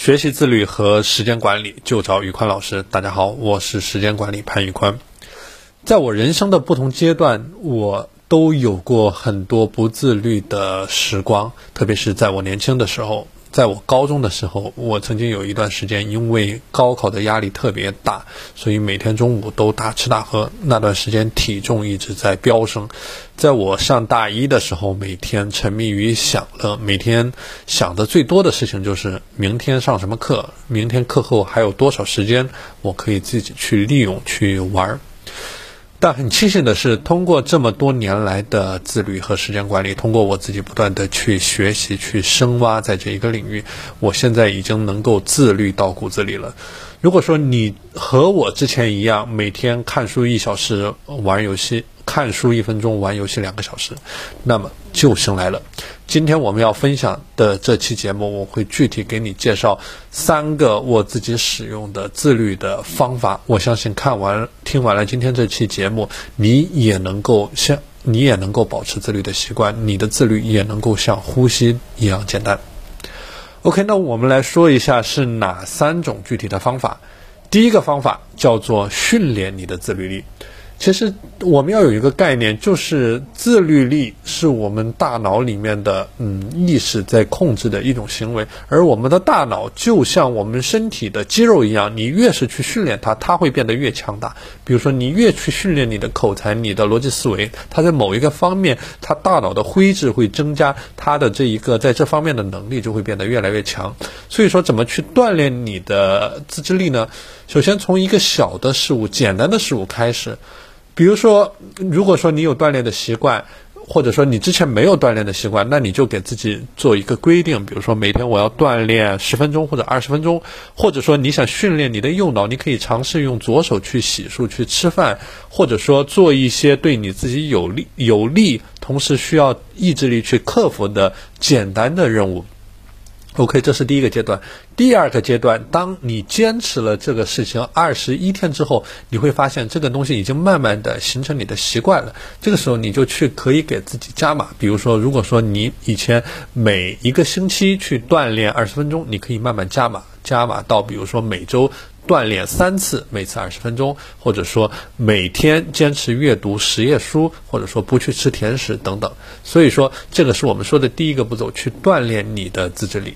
学习自律和时间管理就找宇宽老师。大家好，我是时间管理潘宇宽。在我人生的不同阶段，我都有过很多不自律的时光，特别是在我年轻的时候。在我高中的时候，我曾经有一段时间，因为高考的压力特别大，所以每天中午都大吃大喝。那段时间体重一直在飙升。在我上大一的时候，每天沉迷于享乐，每天想的最多的事情就是明天上什么课，明天课后还有多少时间我可以自己去利用去玩儿。但很庆幸的是，通过这么多年来的自律和时间管理，通过我自己不断的去学习、去深挖在这一个领域，我现在已经能够自律到骨子里了。如果说你和我之前一样，每天看书一小时，玩游戏。看书一分钟，玩游戏两个小时，那么救星来了。今天我们要分享的这期节目，我会具体给你介绍三个我自己使用的自律的方法。我相信看完听完了今天这期节目，你也能够像你也能够保持自律的习惯，你的自律也能够像呼吸一样简单。OK，那我们来说一下是哪三种具体的方法。第一个方法叫做训练你的自律力。其实我们要有一个概念，就是自律力是我们大脑里面的嗯意识在控制的一种行为，而我们的大脑就像我们身体的肌肉一样，你越是去训练它，它会变得越强大。比如说，你越去训练你的口才、你的逻辑思维，它在某一个方面，它大脑的灰质会增加，它的这一个在这方面的能力就会变得越来越强。所以说，怎么去锻炼你的自制力呢？首先从一个小的事物、简单的事物开始。比如说，如果说你有锻炼的习惯，或者说你之前没有锻炼的习惯，那你就给自己做一个规定，比如说每天我要锻炼十分钟或者二十分钟，或者说你想训练你的右脑，你可以尝试用左手去洗漱、去吃饭，或者说做一些对你自己有利、有利，同时需要意志力去克服的简单的任务。OK，这是第一个阶段。第二个阶段，当你坚持了这个事情二十一天之后，你会发现这个东西已经慢慢的形成你的习惯了。这个时候，你就去可以给自己加码。比如说，如果说你以前每一个星期去锻炼二十分钟，你可以慢慢加码，加码到比如说每周。锻炼三次，每次二十分钟，或者说每天坚持阅读十页书，或者说不去吃甜食等等。所以说，这个是我们说的第一个步骤，去锻炼你的自制力。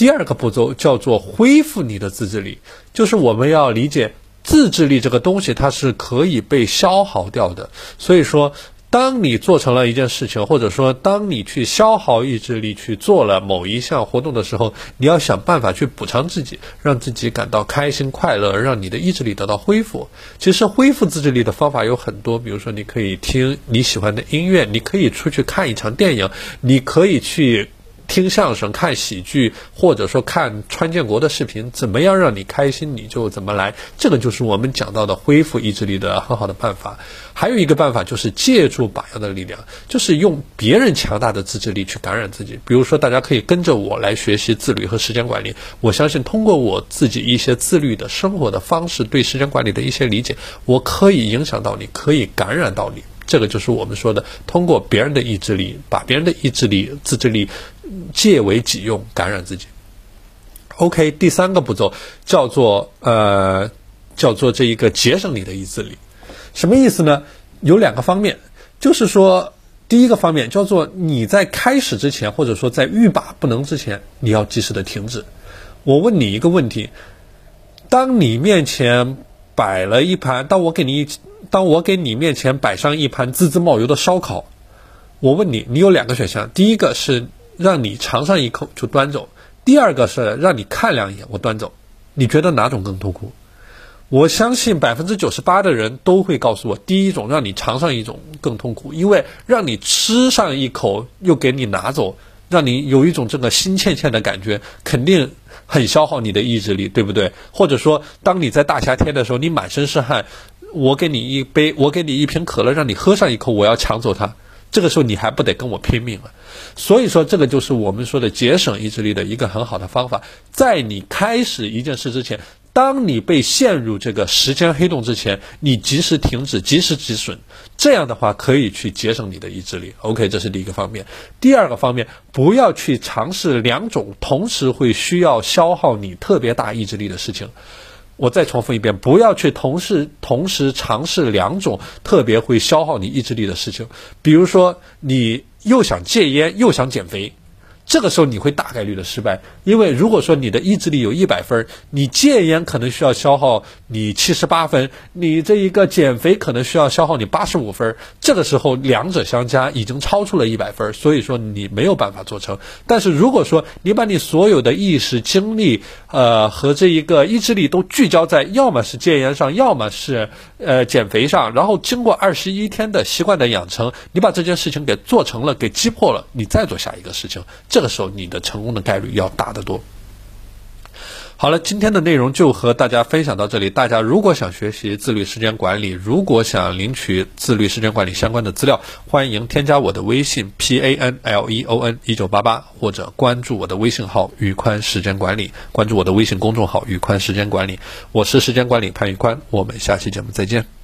第二个步骤叫做恢复你的自制力，就是我们要理解自制力这个东西，它是可以被消耗掉的。所以说。当你做成了一件事情，或者说当你去消耗意志力去做了某一项活动的时候，你要想办法去补偿自己，让自己感到开心快乐，让你的意志力得到恢复。其实恢复自制力的方法有很多，比如说你可以听你喜欢的音乐，你可以出去看一场电影，你可以去。听相声、看喜剧，或者说看川建国的视频，怎么样让你开心，你就怎么来。这个就是我们讲到的恢复意志力的很好的办法。还有一个办法就是借助榜样的力量，就是用别人强大的自制力去感染自己。比如说，大家可以跟着我来学习自律和时间管理。我相信，通过我自己一些自律的生活的方式，对时间管理的一些理解，我可以影响到你，可以感染到你。这个就是我们说的，通过别人的意志力，把别人的意志力、自制力借为己用，感染自己。OK，第三个步骤叫做呃，叫做这一个节省你的意志力，什么意思呢？有两个方面，就是说，第一个方面叫做你在开始之前，或者说在欲罢不能之前，你要及时的停止。我问你一个问题：当你面前摆了一盘，当我给你。当我给你面前摆上一盘滋滋冒油的烧烤，我问你，你有两个选项：第一个是让你尝上一口就端走；第二个是让你看两眼我端走。你觉得哪种更痛苦？我相信百分之九十八的人都会告诉我，第一种让你尝上一种更痛苦，因为让你吃上一口又给你拿走，让你有一种这个心欠欠的感觉，肯定很消耗你的意志力，对不对？或者说，当你在大夏天的时候，你满身是汗。我给你一杯，我给你一瓶可乐，让你喝上一口，我要抢走它。这个时候你还不得跟我拼命了？所以说，这个就是我们说的节省意志力的一个很好的方法。在你开始一件事之前，当你被陷入这个时间黑洞之前，你及时停止，及时止损，这样的话可以去节省你的意志力。OK，这是第一个方面。第二个方面，不要去尝试两种同时会需要消耗你特别大意志力的事情。我再重复一遍，不要去同时同时尝试两种特别会消耗你意志力的事情。比如说，你又想戒烟，又想减肥。这个时候你会大概率的失败，因为如果说你的意志力有一百分，你戒烟可能需要消耗你七十八分，你这一个减肥可能需要消耗你八十五分，这个时候两者相加已经超出了一百分，所以说你没有办法做成。但是如果说你把你所有的意识、精力，呃和这一个意志力都聚焦在要么是戒烟上，要么是呃减肥上，然后经过二十一天的习惯的养成，你把这件事情给做成了，给击破了，你再做下一个事情，这。这个时候，你的成功的概率要大得多。好了，今天的内容就和大家分享到这里。大家如果想学习自律时间管理，如果想领取自律时间管理相关的资料，欢迎添加我的微信 p a n l e o n 一九八八，或者关注我的微信号宇宽时间管理，关注我的微信公众号宇宽时间管理。我是时间管理潘宇宽，我们下期节目再见。